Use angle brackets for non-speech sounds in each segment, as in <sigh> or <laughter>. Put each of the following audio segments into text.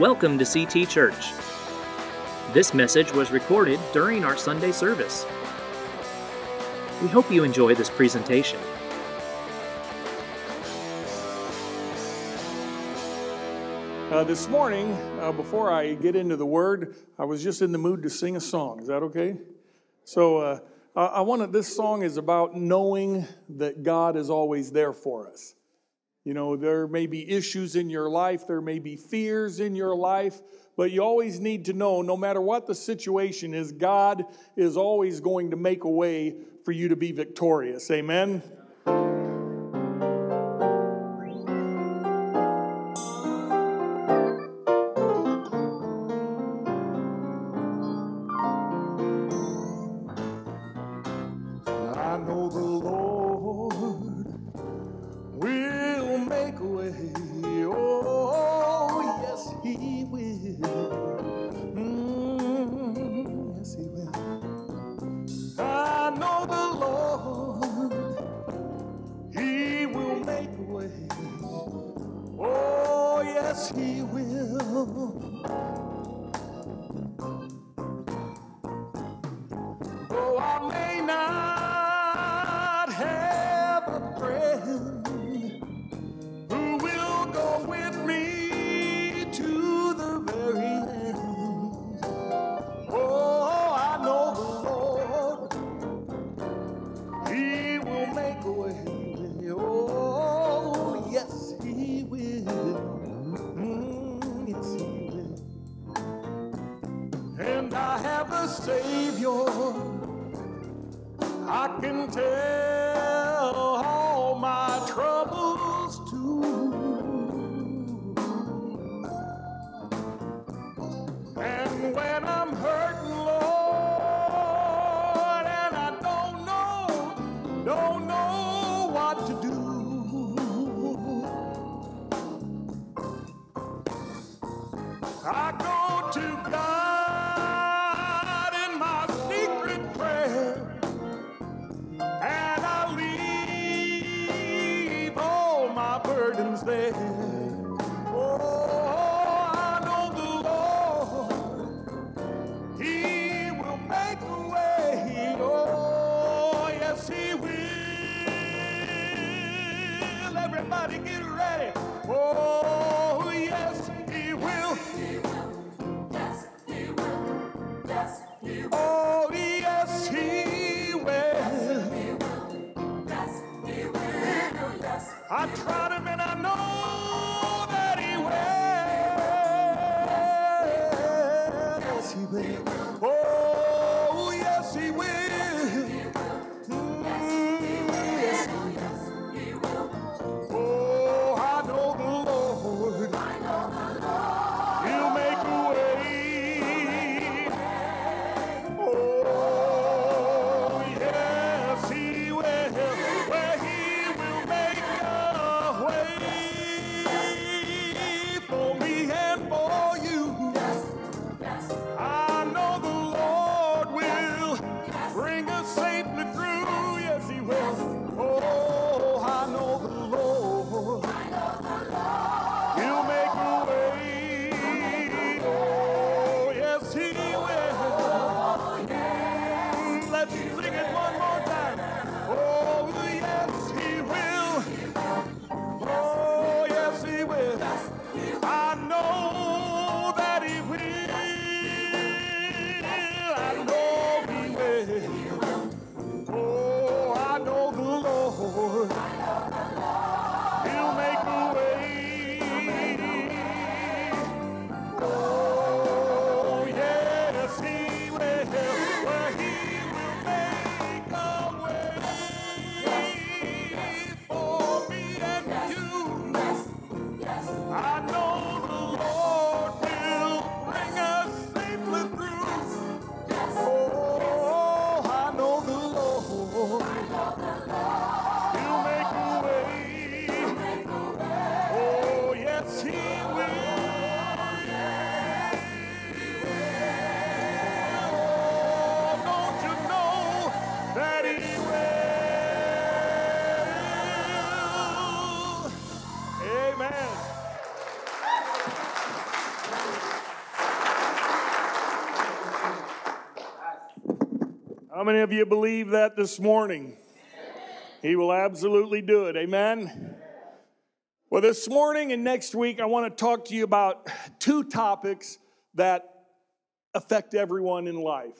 Welcome to CT Church. This message was recorded during our Sunday service. We hope you enjoy this presentation. Uh, this morning, uh, before I get into the word, I was just in the mood to sing a song. Is that okay? So, uh, I, I wanted this song is about knowing that God is always there for us. You know, there may be issues in your life, there may be fears in your life, but you always need to know no matter what the situation is, God is always going to make a way for you to be victorious. Amen? oh, amen. Oh. How many of you believe that this morning? He will absolutely do it. Amen. Well, this morning and next week, I want to talk to you about two topics that affect everyone in life.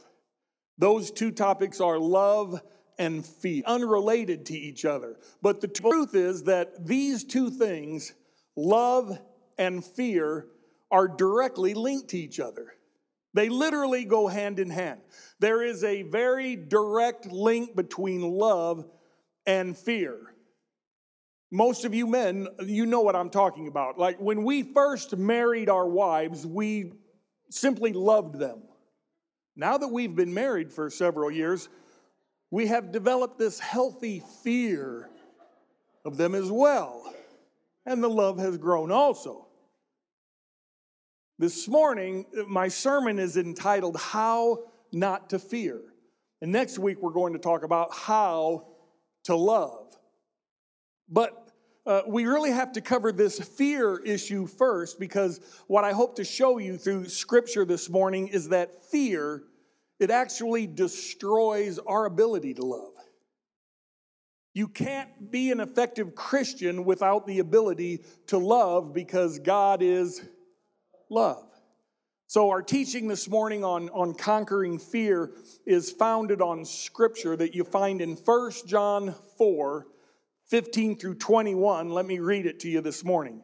Those two topics are love and fear, unrelated to each other. But the truth is that these two things, love and fear, are directly linked to each other. They literally go hand in hand. There is a very direct link between love and fear. Most of you men, you know what I'm talking about. Like when we first married our wives, we simply loved them. Now that we've been married for several years, we have developed this healthy fear of them as well. And the love has grown also. This morning, my sermon is entitled How Not to Fear. And next week, we're going to talk about how to love. But uh, we really have to cover this fear issue first because what I hope to show you through scripture this morning is that fear, it actually destroys our ability to love. You can't be an effective Christian without the ability to love because God is love. So, our teaching this morning on, on conquering fear is founded on scripture that you find in 1 John 4 15 through 21. Let me read it to you this morning.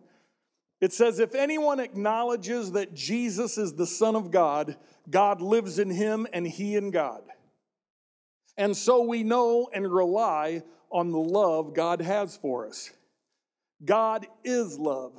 It says, If anyone acknowledges that Jesus is the Son of God, God lives in him and he in God. And so we know and rely on the love God has for us. God is love.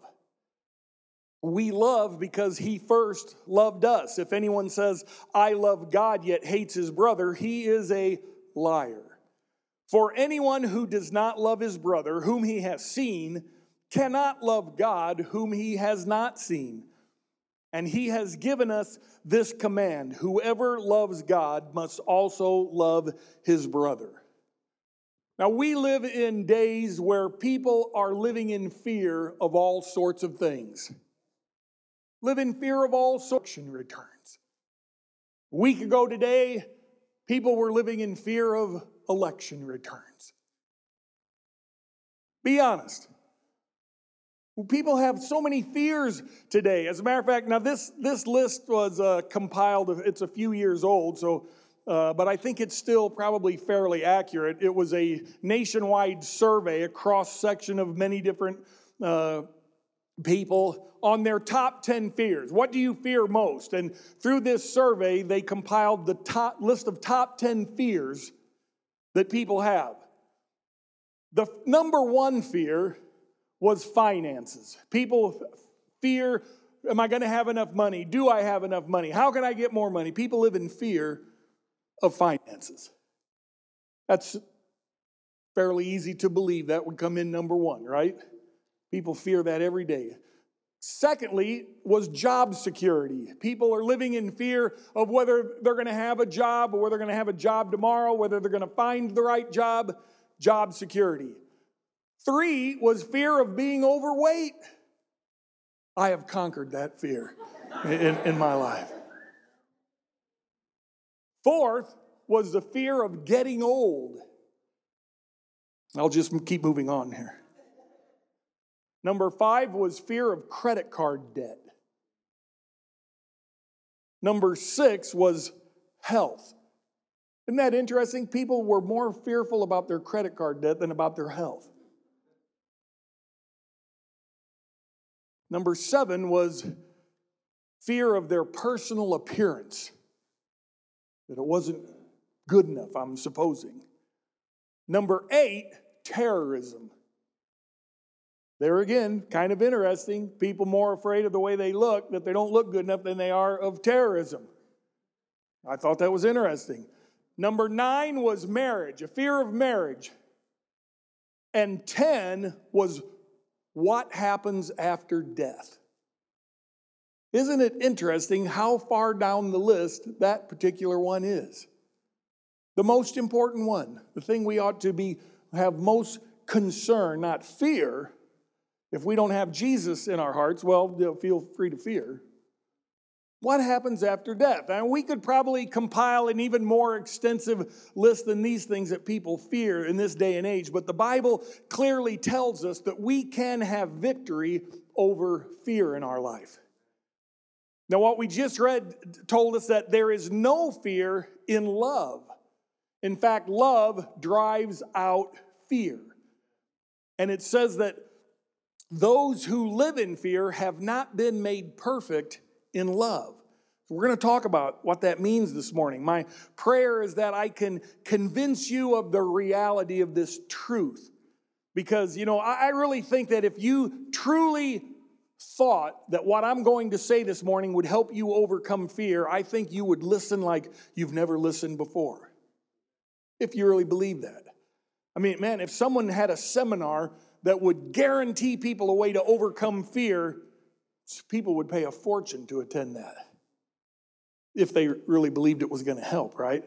We love because he first loved us. If anyone says, I love God yet hates his brother, he is a liar. For anyone who does not love his brother, whom he has seen, cannot love God, whom he has not seen. And he has given us this command whoever loves God must also love his brother. Now, we live in days where people are living in fear of all sorts of things live in fear of all sorts of returns. A week ago today, people were living in fear of election returns. Be honest. People have so many fears today. As a matter of fact, now this, this list was uh, compiled, it's a few years old, so, uh, but I think it's still probably fairly accurate. It was a nationwide survey, a cross section of many different uh, people on their top 10 fears. What do you fear most? And through this survey, they compiled the top list of top 10 fears that people have. The number one fear was finances. People fear Am I going to have enough money? Do I have enough money? How can I get more money? People live in fear of finances. That's fairly easy to believe that would come in number one, right? People fear that every day. Secondly, was job security. People are living in fear of whether they're going to have a job or whether they're going to have a job tomorrow, whether they're going to find the right job, job security. Three was fear of being overweight. I have conquered that fear in, in my life. Fourth was the fear of getting old. I'll just keep moving on here. Number five was fear of credit card debt. Number six was health. Isn't that interesting? People were more fearful about their credit card debt than about their health. Number seven was fear of their personal appearance, that it wasn't good enough, I'm supposing. Number eight, terrorism. There again, kind of interesting. People more afraid of the way they look, that they don't look good enough, than they are of terrorism. I thought that was interesting. Number nine was marriage, a fear of marriage. And 10 was what happens after death. Isn't it interesting how far down the list that particular one is? The most important one, the thing we ought to be have most concern, not fear. If we don't have Jesus in our hearts, well, feel free to fear. What happens after death? And we could probably compile an even more extensive list than these things that people fear in this day and age, but the Bible clearly tells us that we can have victory over fear in our life. Now, what we just read told us that there is no fear in love. In fact, love drives out fear. And it says that those who live in fear have not been made perfect in love. We're going to talk about what that means this morning. My prayer is that I can convince you of the reality of this truth. Because, you know, I really think that if you truly thought that what I'm going to say this morning would help you overcome fear, I think you would listen like you've never listened before. If you really believe that. I mean, man, if someone had a seminar that would guarantee people a way to overcome fear, people would pay a fortune to attend that. If they really believed it was going to help, right?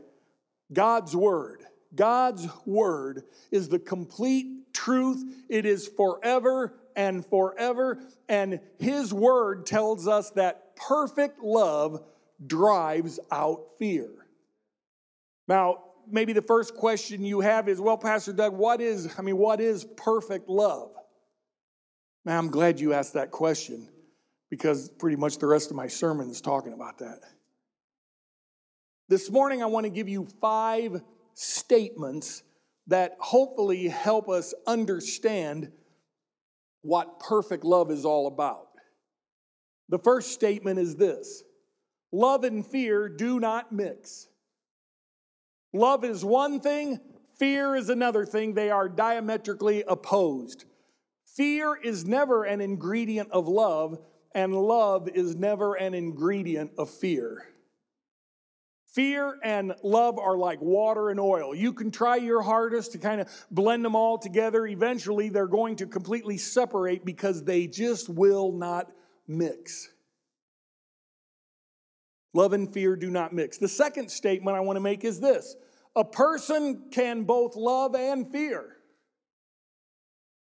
God's word. God's word is the complete truth. It is forever and forever. And His Word tells us that perfect love drives out fear. Now, maybe the first question you have is, well, Pastor Doug, what is, I mean, what is perfect love? Man, I'm glad you asked that question because pretty much the rest of my sermon is talking about that. This morning, I want to give you five statements that hopefully help us understand what perfect love is all about. The first statement is this love and fear do not mix. Love is one thing, fear is another thing. They are diametrically opposed. Fear is never an ingredient of love, and love is never an ingredient of fear. Fear and love are like water and oil. You can try your hardest to kind of blend them all together. Eventually, they're going to completely separate because they just will not mix. Love and fear do not mix. The second statement I want to make is this a person can both love and fear.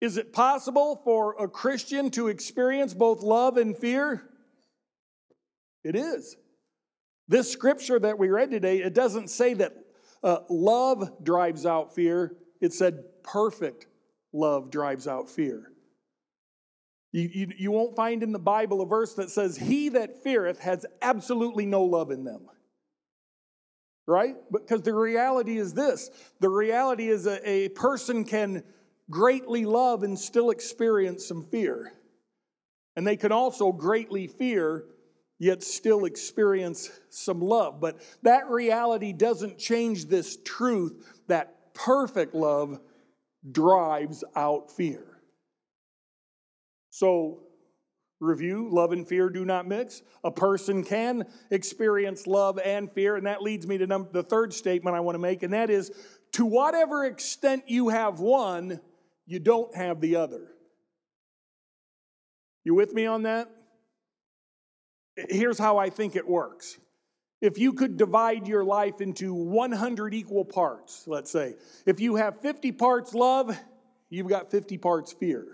Is it possible for a Christian to experience both love and fear? It is. This scripture that we read today, it doesn't say that uh, love drives out fear. It said perfect love drives out fear. You, you, you won't find in the Bible a verse that says, He that feareth has absolutely no love in them. Right? Because the reality is this the reality is a, a person can greatly love and still experience some fear. And they can also greatly fear yet still experience some love. But that reality doesn't change this truth that perfect love drives out fear. So, review love and fear do not mix. A person can experience love and fear, and that leads me to number, the third statement I want to make, and that is to whatever extent you have one, you don't have the other. You with me on that? Here's how I think it works. If you could divide your life into 100 equal parts, let's say, if you have 50 parts love, you've got 50 parts fear.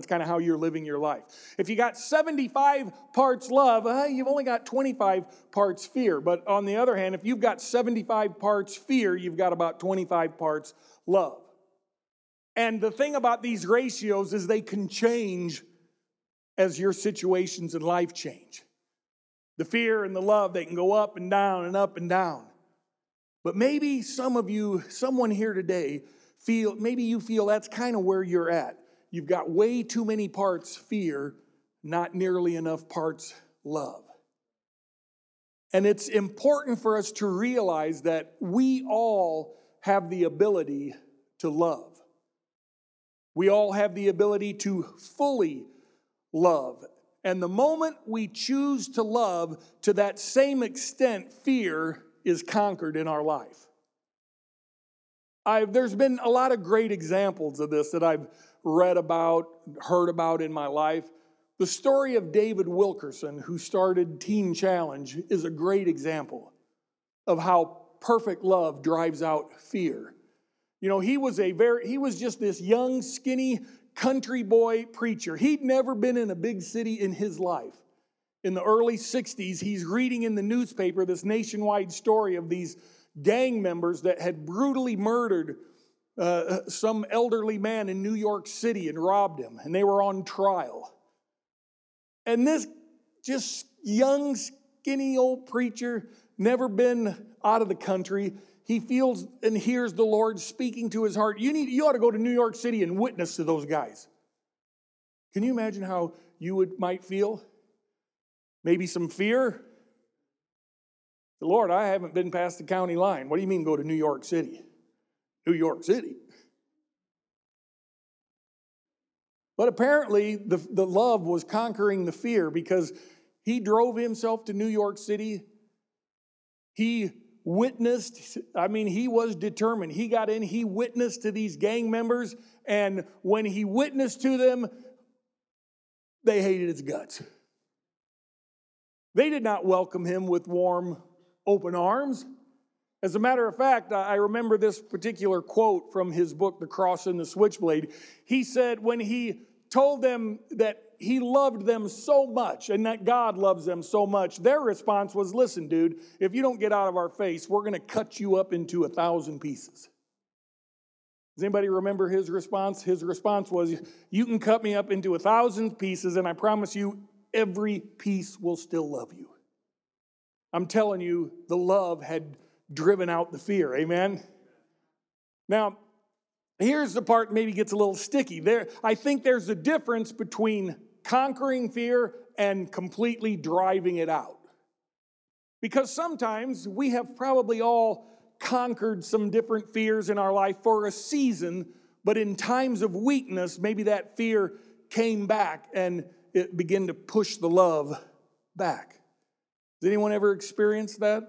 That's kind of how you're living your life. If you got 75 parts love, uh, you've only got 25 parts fear. But on the other hand, if you've got 75 parts fear, you've got about 25 parts love. And the thing about these ratios is they can change as your situations in life change. The fear and the love, they can go up and down and up and down. But maybe some of you, someone here today, feel, maybe you feel that's kind of where you're at. You've got way too many parts fear, not nearly enough parts love. And it's important for us to realize that we all have the ability to love. We all have the ability to fully love and the moment we choose to love, to that same extent, fear is conquered in our life. I've, there's been a lot of great examples of this that I've read about, heard about in my life. The story of David Wilkerson, who started Teen Challenge, is a great example of how perfect love drives out fear. You know, he was a very he was just this young, skinny country boy preacher. He'd never been in a big city in his life. In the early 60s, he's reading in the newspaper this nationwide story of these gang members that had brutally murdered uh, some elderly man in New York City and robbed him, and they were on trial. And this just young, skinny old preacher, never been out of the country, he feels and hears the Lord speaking to his heart. You need you ought to go to New York City and witness to those guys. Can you imagine how you would might feel? Maybe some fear, Lord, I haven't been past the county line. What do you mean go to New York City? New York City. But apparently, the, the love was conquering the fear because he drove himself to New York City. He witnessed, I mean, he was determined. He got in, he witnessed to these gang members, and when he witnessed to them, they hated his guts. They did not welcome him with warm open arms. As a matter of fact, I remember this particular quote from his book, The Cross and the Switchblade. He said, when he told them that he loved them so much and that God loves them so much, their response was, Listen, dude, if you don't get out of our face, we're going to cut you up into a thousand pieces. Does anybody remember his response? His response was, You can cut me up into a thousand pieces, and I promise you, every piece will still love you. I'm telling you, the love had driven out the fear. Amen? Now, here's the part maybe gets a little sticky. There, I think there's a difference between conquering fear and completely driving it out. Because sometimes we have probably all conquered some different fears in our life for a season, but in times of weakness, maybe that fear came back and it began to push the love back. Has anyone ever experienced that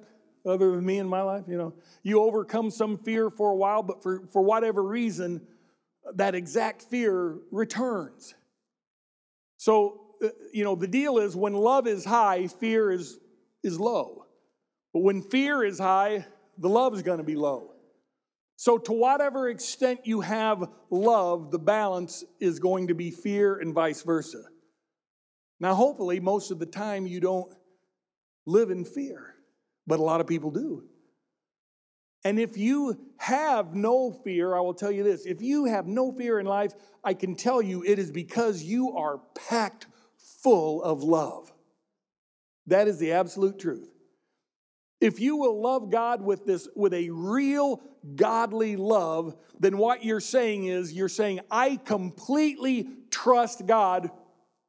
other than me in my life? You know, you overcome some fear for a while, but for, for whatever reason, that exact fear returns. So, uh, you know, the deal is when love is high, fear is, is low. But when fear is high, the love is going to be low. So, to whatever extent you have love, the balance is going to be fear and vice versa. Now, hopefully, most of the time you don't live in fear, but a lot of people do. And if you have no fear, I will tell you this if you have no fear in life, I can tell you it is because you are packed full of love. That is the absolute truth. If you will love God with this with a real godly love, then what you're saying is you're saying I completely trust God.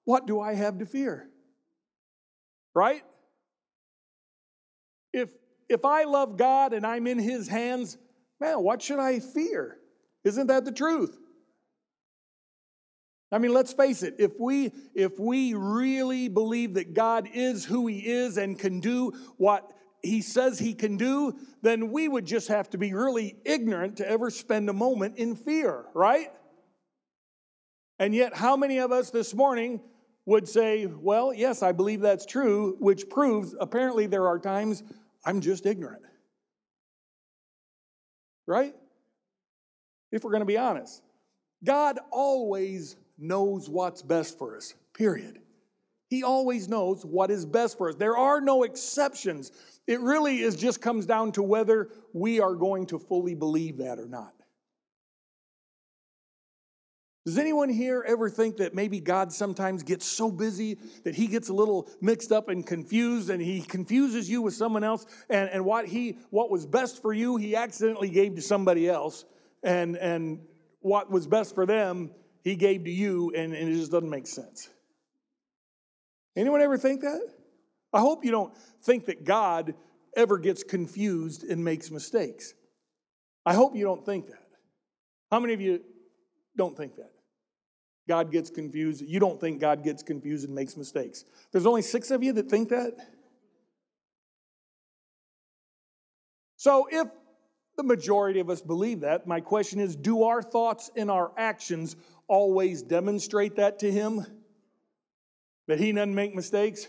What do I have to fear? Right? If, if I love God and I'm in His hands, man, what should I fear? Isn't that the truth? I mean, let's face it, if we, if we really believe that God is who He is and can do what He says He can do, then we would just have to be really ignorant to ever spend a moment in fear, right? And yet, how many of us this morning would say, Well, yes, I believe that's true, which proves apparently there are times I'm just ignorant. Right? If we're going to be honest, God always knows what's best for us, period. He always knows what is best for us. There are no exceptions. It really is just comes down to whether we are going to fully believe that or not. Does anyone here ever think that maybe God sometimes gets so busy that he gets a little mixed up and confused and he confuses you with someone else and, and what he what was best for you he accidentally gave to somebody else and and what was best for them he gave to you and, and it just doesn't make sense. Anyone ever think that? I hope you don't think that God ever gets confused and makes mistakes. I hope you don't think that. How many of you don't think that. God gets confused. You don't think God gets confused and makes mistakes. There's only six of you that think that. So if The majority of us believe that. My question is do our thoughts and our actions always demonstrate that to Him? That He doesn't make mistakes?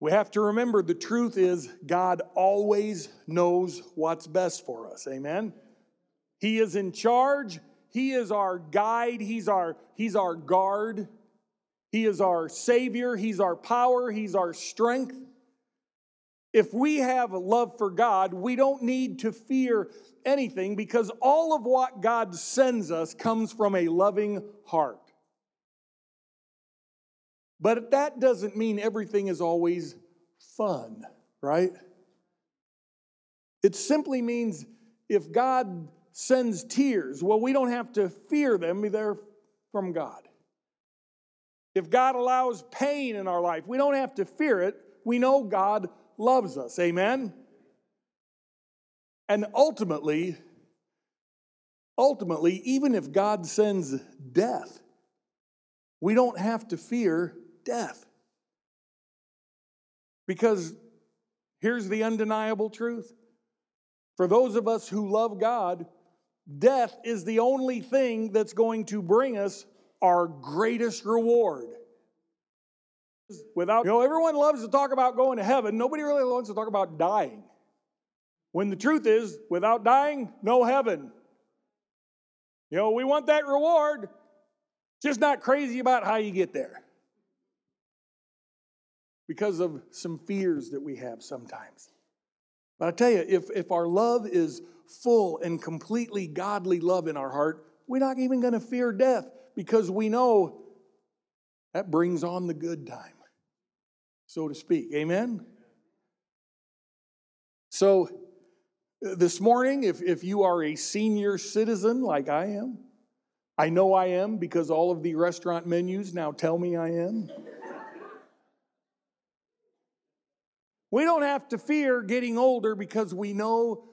We have to remember the truth is God always knows what's best for us. Amen? He is in charge. He is our guide. He's our, he's our guard. He is our Savior. He's our power. He's our strength. If we have a love for God, we don't need to fear anything because all of what God sends us comes from a loving heart. But that doesn't mean everything is always fun, right? It simply means if God sends tears, well, we don't have to fear them, they're from God. If God allows pain in our life, we don't have to fear it. We know God loves us. Amen? And ultimately, ultimately, even if God sends death, we don't have to fear death. Because here's the undeniable truth for those of us who love God, death is the only thing that's going to bring us our greatest reward. Without, you know, everyone loves to talk about going to heaven. Nobody really wants to talk about dying. When the truth is, without dying, no heaven. You know, we want that reward, just not crazy about how you get there. Because of some fears that we have sometimes. But I tell you, if, if our love is full and completely godly love in our heart, we're not even going to fear death because we know that brings on the good time so to speak. Amen? So, uh, this morning, if, if you are a senior citizen like I am, I know I am because all of the restaurant menus now tell me I am. We don't have to fear getting older because we know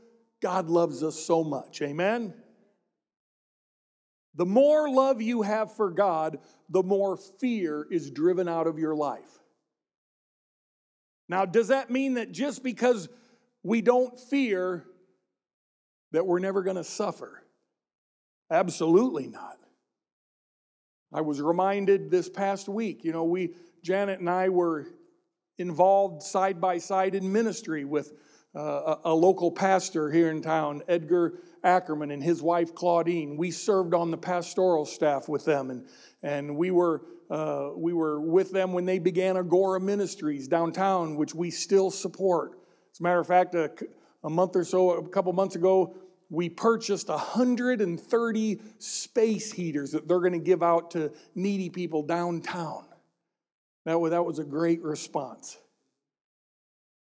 God loves us so much. Amen? The more love you have for God, the more fear is driven out of your life. Now, does that mean that just because we don't fear that we're never going to suffer? Absolutely not. I was reminded this past week, you know, we, Janet and I were involved side by side in ministry with uh, a, a, local pastor here in town, Edgar Ackerman, and his wife Claudine. We served on the pastoral staff with them, and, and we were uh, we were with them when they began Agora Ministries downtown, which we still support. As a matter of fact, a, a month or so, a couple months ago, we purchased 130 space heaters that they're going to give out to needy people downtown. That was, that was a great response.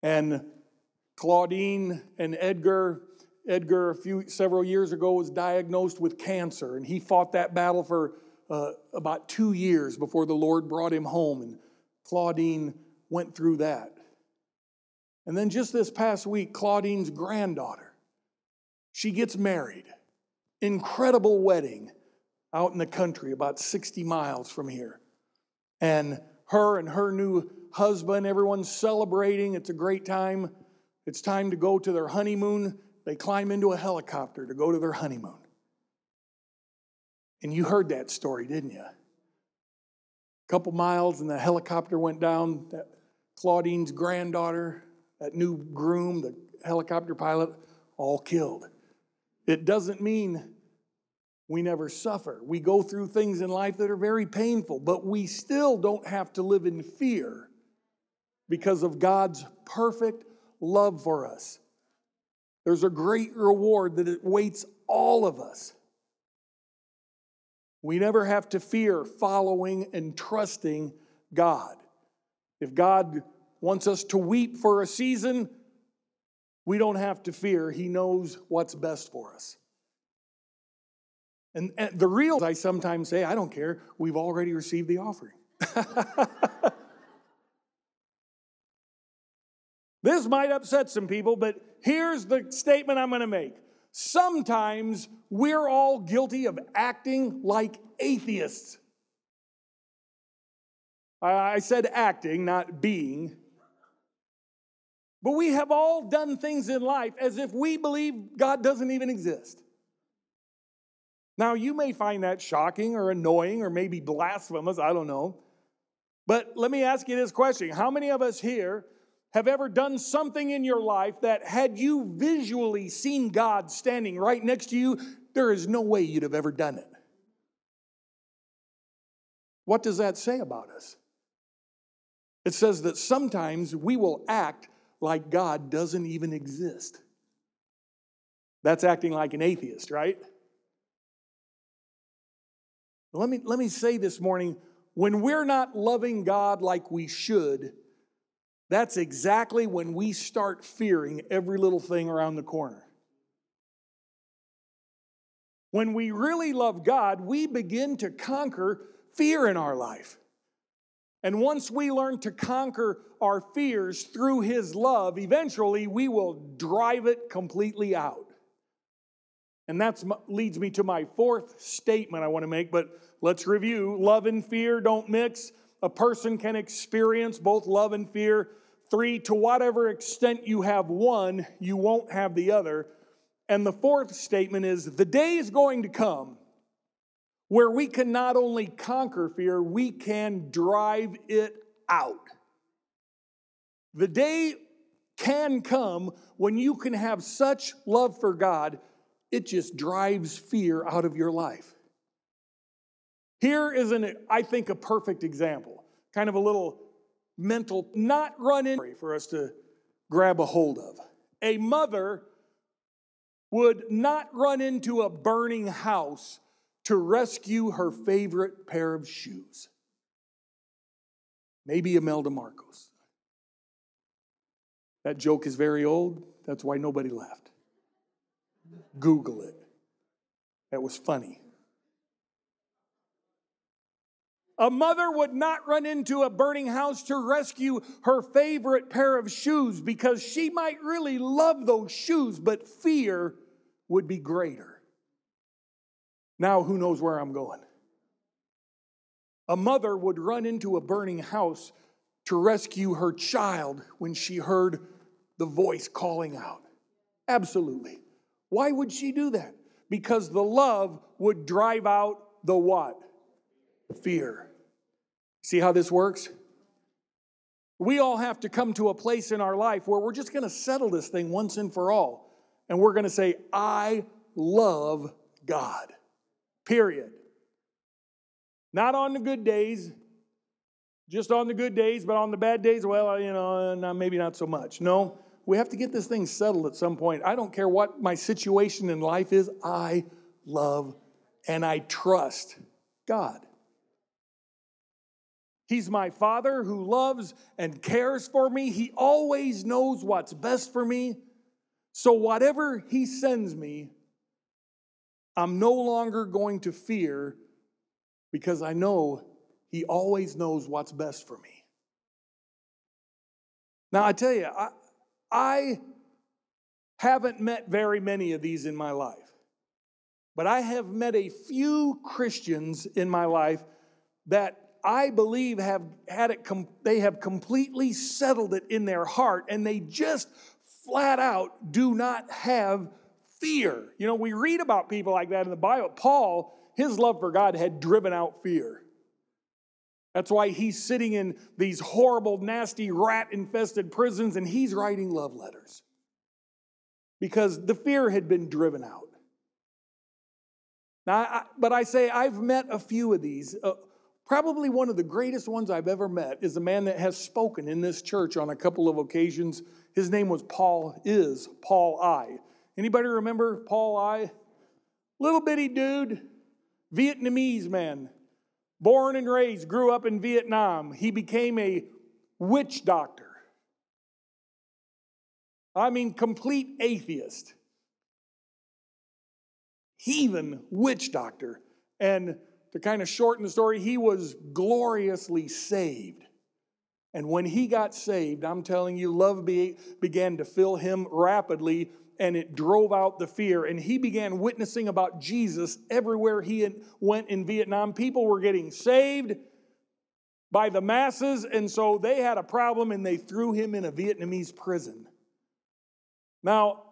And Claudine and Edgar, Edgar a few several years ago was diagnosed with cancer, and he fought that battle for uh, about two years before the Lord brought him home, and Claudine went through that. And then just this past week, Claudine's granddaughter, she gets married. Incredible wedding out in the country, about 60 miles from here. And her and her new husband, everyone's celebrating. It's a great time. It's time to go to their honeymoon. They climb into a helicopter to go to their honeymoon. And you heard that story, didn't you? A couple miles, and the helicopter went down. That Claudine's granddaughter, that new groom, the helicopter pilot, all killed. It doesn't mean we never suffer. We go through things in life that are very painful, but we still don't have to live in fear because of God's perfect love for us. There's a great reward that awaits all of us. We never have to fear following and trusting God. If God wants us to weep for a season, we don't have to fear. He knows what's best for us. And, and the real, I sometimes say, I don't care. We've already received the offering. <laughs> this might upset some people, but here's the statement I'm going to make sometimes we're all guilty of acting like atheists. I said acting, not being. But we have all done things in life as if we believe God doesn't even exist. Now, you may find that shocking or annoying or maybe blasphemous, I don't know. But let me ask you this question How many of us here have ever done something in your life that, had you visually seen God standing right next to you, there is no way you'd have ever done it? What does that say about us? It says that sometimes we will act like God doesn't even exist. That's acting like an atheist, right? Let me, let me say this morning when we're not loving God like we should, that's exactly when we start fearing every little thing around the corner. When we really love God, we begin to conquer fear in our life. And once we learn to conquer our fears through His love, eventually we will drive it completely out. And that leads me to my fourth statement I want to make, but let's review. Love and fear don't mix. A person can experience both love and fear. Three, to whatever extent you have one, you won't have the other. And the fourth statement is the day is going to come where we can not only conquer fear, we can drive it out. The day can come when you can have such love for God, it just drives fear out of your life. Here is an, I think, a perfect example, kind of a little mental, not run in for us to grab a hold of. A mother would not run into a burning house to rescue her favorite pair of shoes. Maybe Imelda Marcos. That joke is very old. That's why nobody laughed. Google it. That was funny. A mother would not run into a burning house to rescue her favorite pair of shoes because she might really love those shoes, but fear would be greater. Now, who knows where I'm going? A mother would run into a burning house to rescue her child when she heard the voice calling out. Absolutely. Why would she do that? Because the love would drive out the what? Fear. See how this works? We all have to come to a place in our life where we're just going to settle this thing once and for all. And we're going to say, I love God period. Not on the good days, just on the good days, but on the bad days, well, you know, uh, maybe not so much. No, we have to get this thing settled at some point. I don't care what my situation in life is, I love and I trust God. He's my father who loves and cares for me. He always knows what's best for me. So, whatever He sends me, I'm no longer going to fear because I know He always knows what's best for me. Now, I tell you, I, I haven't met very many of these in my life, but I have met a few Christians in my life that I believe have had it, com- they have completely settled it in their heart and they just flat out do not have fear. You know, we read about people like that in the Bible. Paul, his love for God had driven out fear. That's why he's sitting in these horrible, nasty, rat infested prisons and he's writing love letters because the fear had been driven out. Now, I, but I say I've met a few of these. Uh, probably one of the greatest ones I've ever met is a man that has spoken in this church on a couple of occasions. His name was Paul, is Paul I. Anybody remember Paul I? Little bitty dude, Vietnamese man, born and raised, grew up in Vietnam. He became a witch doctor. I mean, complete atheist. Heathen witch doctor. And to kind of shorten the story, he was gloriously saved. And when he got saved, I'm telling you, love be, began to fill him rapidly and it drove out the fear. And he began witnessing about Jesus everywhere he went in Vietnam. People were getting saved. by the masses, and so they had a problem and they threw him in a Vietnamese prison. Now,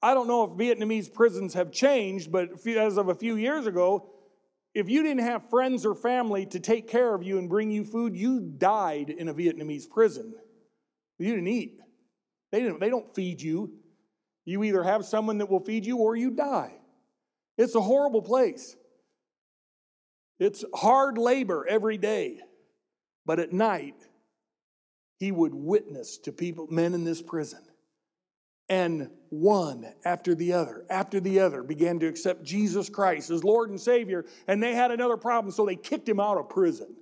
I don't know if Vietnamese prisons have changed, but as of a few years ago, if you didn't have friends or family to take care of you and bring you food, you died in a Vietnamese prison. You didn't eat. They, didn't, they don't feed you. You either have someone that will feed you or you die. It's a horrible place. It's hard labor every day. But at night, he would witness to people, men in this prison. And one after the other, after the other, began to accept Jesus Christ as Lord and Savior. And they had another problem, so they kicked him out of prison.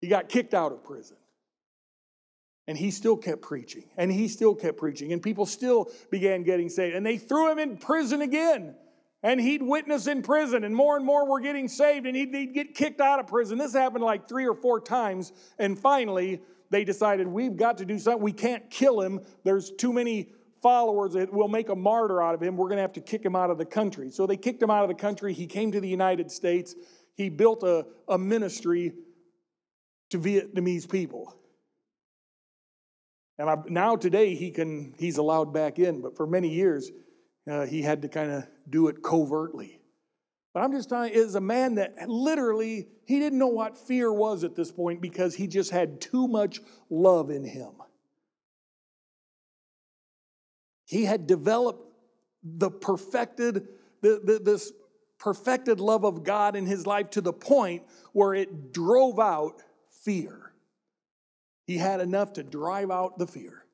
He got kicked out of prison. And he still kept preaching, and he still kept preaching, and people still began getting saved. And they threw him in prison again. And he'd witness in prison, and more and more were getting saved, and he'd, he'd get kicked out of prison. This happened like three or four times. And finally, they decided we've got to do something. We can't kill him. There's too many followers that will make a martyr out of him. We're going to have to kick him out of the country. So they kicked him out of the country. He came to the United States. He built a, a ministry to Vietnamese people. And I, now today he can he's allowed back in, but for many years uh, he had to kind of do it covertly. But I'm just telling you, is a man that literally he didn't know what fear was at this point because he just had too much love in him. He had developed the perfected, the, the, this perfected love of God in his life to the point where it drove out fear. He had enough to drive out the fear.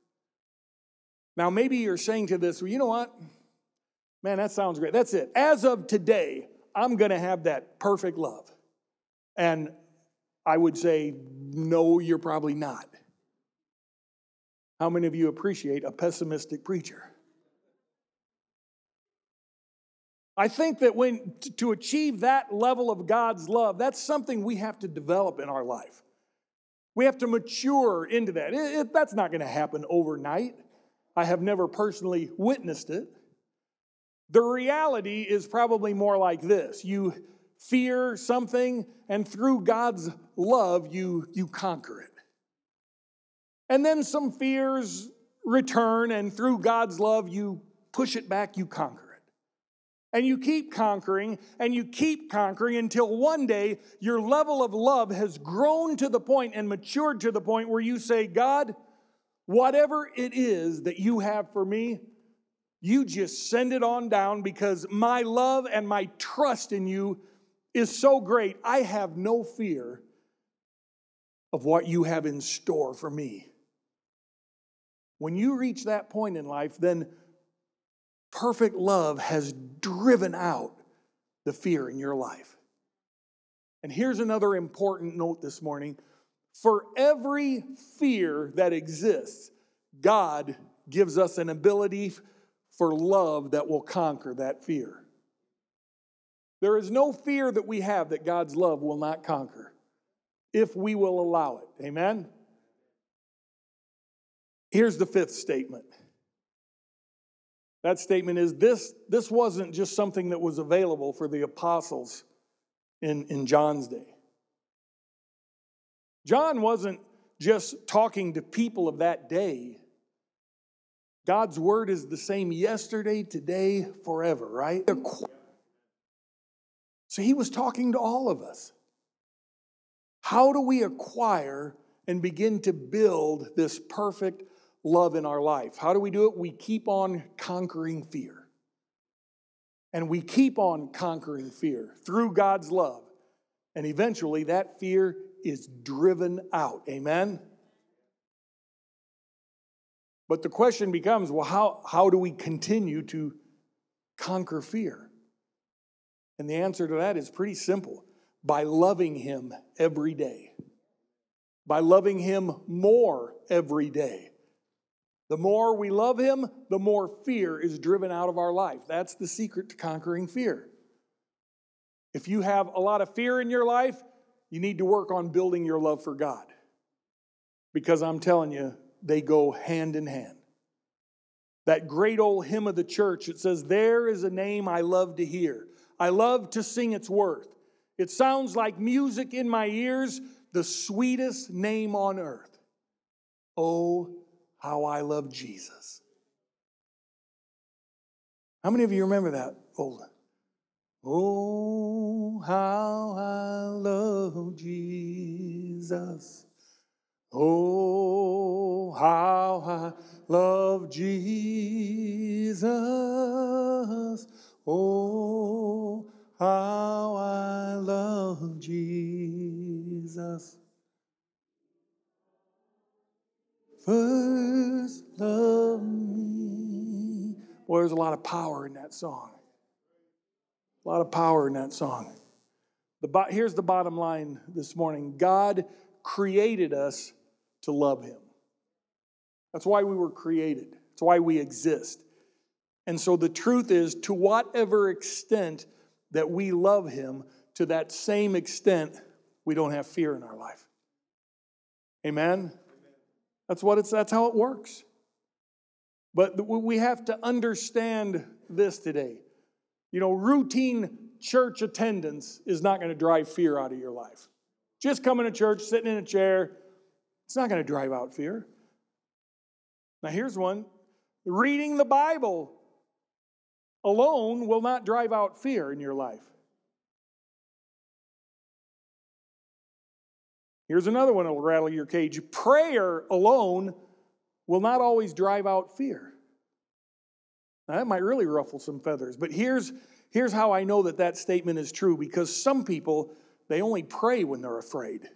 Now, maybe you're saying to this, well, you know what? Man, that sounds great. That's it. As of today, I'm going to have that perfect love. And I would say, no, you're probably not. How many of you appreciate a pessimistic preacher? I think that when to achieve that level of God's love, that's something we have to develop in our life. We have to mature into that. It, it, that's not going to happen overnight. I have never personally witnessed it. The reality is probably more like this you fear something, and through God's love, you, you conquer it. And then some fears return, and through God's love, you push it back, you conquer it. And you keep conquering, and you keep conquering until one day your level of love has grown to the point and matured to the point where you say, God, whatever it is that you have for me, you just send it on down because my love and my trust in you is so great. I have no fear of what you have in store for me. When you reach that point in life, then perfect love has driven out the fear in your life. And here's another important note this morning for every fear that exists, God gives us an ability for love that will conquer that fear. There is no fear that we have that God's love will not conquer if we will allow it. Amen? Here's the fifth statement. That statement is this, this wasn't just something that was available for the apostles in, in John's day. John wasn't just talking to people of that day. God's word is the same yesterday, today, forever, right? So he was talking to all of us. How do we acquire and begin to build this perfect love in our life? How do we do it? We keep on conquering fear. And we keep on conquering fear through God's love. And eventually that fear is driven out. Amen? But the question becomes well, how, how do we continue to conquer fear? And the answer to that is pretty simple by loving Him every day, by loving Him more every day. The more we love Him, the more fear is driven out of our life. That's the secret to conquering fear. If you have a lot of fear in your life, you need to work on building your love for God. Because I'm telling you, they go hand in hand. That great old hymn of the church, it says, There is a name I love to hear. I love to sing its worth. It sounds like music in my ears, the sweetest name on earth. Oh, how I love Jesus. How many of you remember that old? Oh, how I love Jesus. Oh, how I love Jesus. Oh, how I love Jesus. First love me. Well, there's a lot of power in that song. A lot of power in that song. The, here's the bottom line this morning God created us to love Him. That's why we were created, that's why we exist. And so the truth is, to whatever extent that we love Him, to that same extent, we don't have fear in our life. Amen? That's what it's that's how it works. But we have to understand this today. You know, routine church attendance is not going to drive fear out of your life. Just coming to church, sitting in a chair, it's not going to drive out fear. Now, here's one reading the Bible alone will not drive out fear in your life. Here's another one that'll rattle your cage. Prayer alone will not always drive out fear. Now, that might really ruffle some feathers, but here's, here's how I know that that statement is true because some people, they only pray when they're afraid.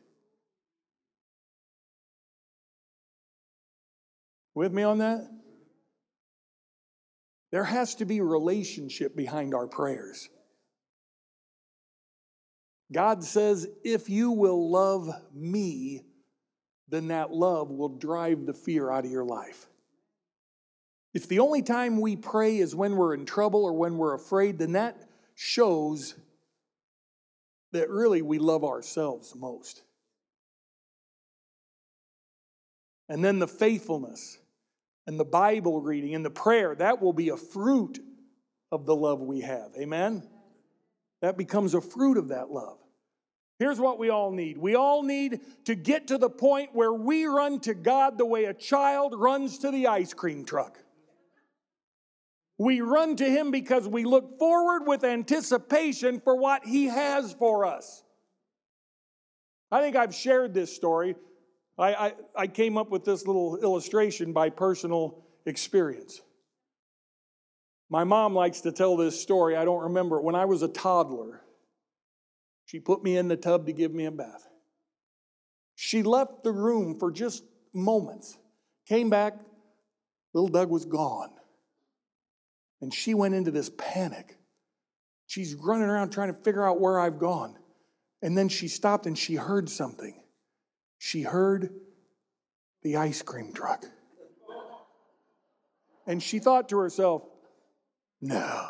With me on that? There has to be relationship behind our prayers. God says, if you will love me, then that love will drive the fear out of your life. If the only time we pray is when we're in trouble or when we're afraid, then that shows that really we love ourselves most. And then the faithfulness and the Bible reading and the prayer, that will be a fruit of the love we have. Amen? That becomes a fruit of that love. Here's what we all need we all need to get to the point where we run to God the way a child runs to the ice cream truck. We run to Him because we look forward with anticipation for what He has for us. I think I've shared this story. I, I, I, came up with this little illustration by personal experience. My mom likes to tell this story. I don't remember. When I was a toddler, she put me in the tub to give me a bath. She left the room for just moments, came back, little Doug was gone. And she went into this panic. She's running around trying to figure out where I've gone. And then she stopped and she heard something. She heard the ice cream truck. And she thought to herself, no.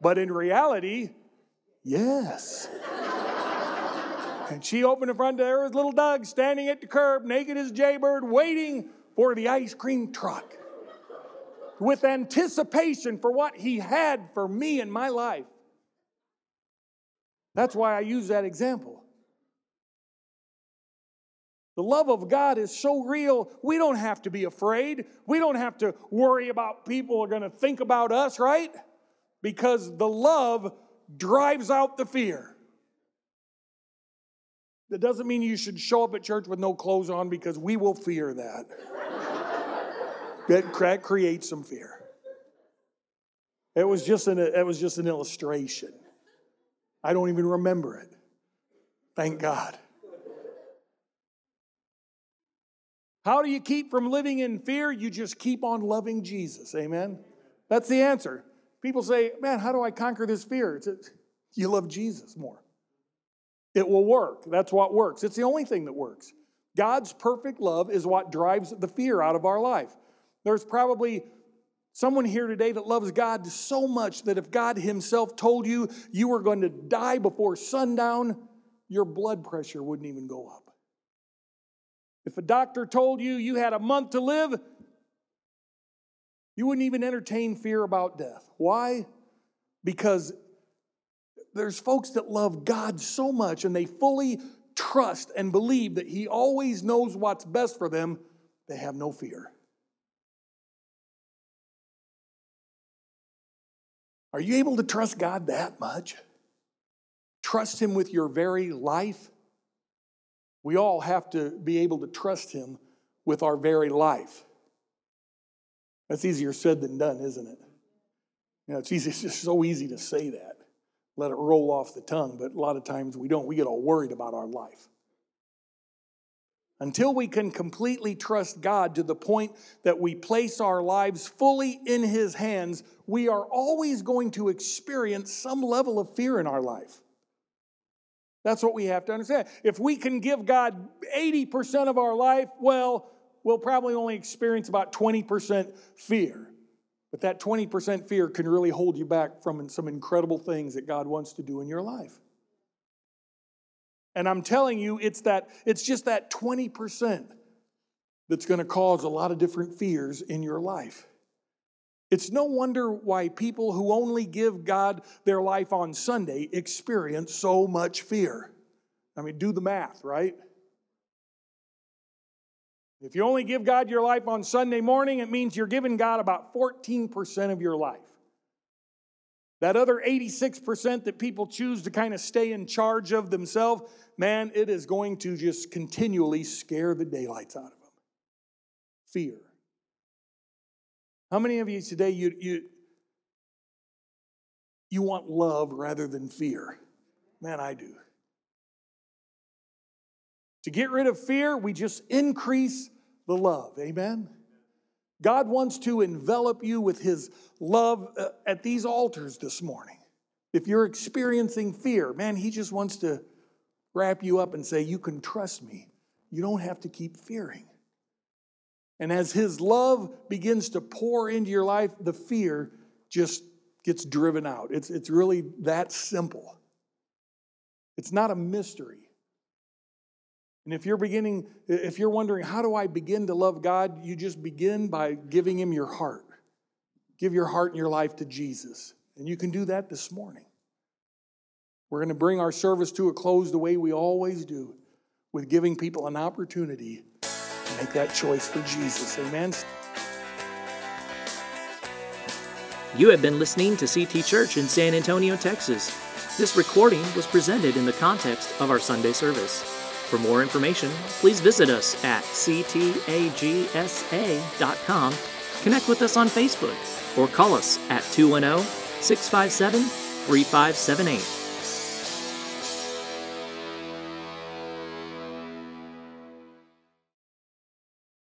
But in reality, yes. and she opened the front door. Was little Doug standing at the curb, naked as a Jaybird, waiting for the ice cream truck with anticipation for what He had for me in my life. That's why I use that example. The love of God is so real, we don't have to be afraid. We don't have to worry about people are going to think about us, right? Because the love drives out the fear. That doesn't mean you should show up at church with no clothes on because we will fear that. <laughs> that creates some fear. It was just an, it was just an illustration. I don't even remember it. Thank God. How do you keep from living in fear? You just keep on loving Jesus. Amen. That's the answer. People say, Man, how do I conquer this fear? It's, you love Jesus more. It will work. That's what works. It's the only thing that works. God's perfect love is what drives the fear out of our life. There's probably someone here today that loves God so much that if God Himself told you you were going to die before sundown, your blood pressure wouldn't even go up. If a doctor told you you had a month to live, you wouldn't even entertain fear about death. Why? Because there's folks that love God so much and they fully trust and believe that He always knows what's best for them, they have no fear. Are you able to trust God that much? Trust Him with your very life? We all have to be able to trust Him with our very life. That's easier said than done, isn't it? You know, it's easy, <laughs> it's just so easy to say that. Let it roll off the tongue, but a lot of times we don't. We get all worried about our life. Until we can completely trust God to the point that we place our lives fully in His hands, we are always going to experience some level of fear in our life. That's what we have to understand. If we can give God 80% of our life, well, we'll probably only experience about 20% fear. But that 20% fear can really hold you back from some incredible things that God wants to do in your life. And I'm telling you, it's that it's just that 20% that's going to cause a lot of different fears in your life. It's no wonder why people who only give God their life on Sunday experience so much fear. I mean, do the math, right? If you only give God your life on Sunday morning, it means you're giving God about 14% of your life. That other 86% that people choose to kind of stay in charge of themselves, man, it is going to just continually scare the daylights out of them. Fear. How many of you today you you you want love rather than fear? Man, I do. To get rid of fear, we just increase the love. Amen. God wants to envelop you with his love uh, at these altars this morning. If you're experiencing fear, man, he just wants to wrap you up and say, You can trust me. You don't have to keep fearing. And as his love begins to pour into your life, the fear just gets driven out. It's, it's really that simple. It's not a mystery. And if you're beginning, if you're wondering, how do I begin to love God? You just begin by giving Him your heart. Give your heart and your life to Jesus. And you can do that this morning. We're going to bring our service to a close the way we always do, with giving people an opportunity make that choice for Jesus. Amen. You have been listening to CT Church in San Antonio, Texas. This recording was presented in the context of our Sunday service. For more information, please visit us at ctagsa.com, connect with us on Facebook, or call us at 210 657 3578.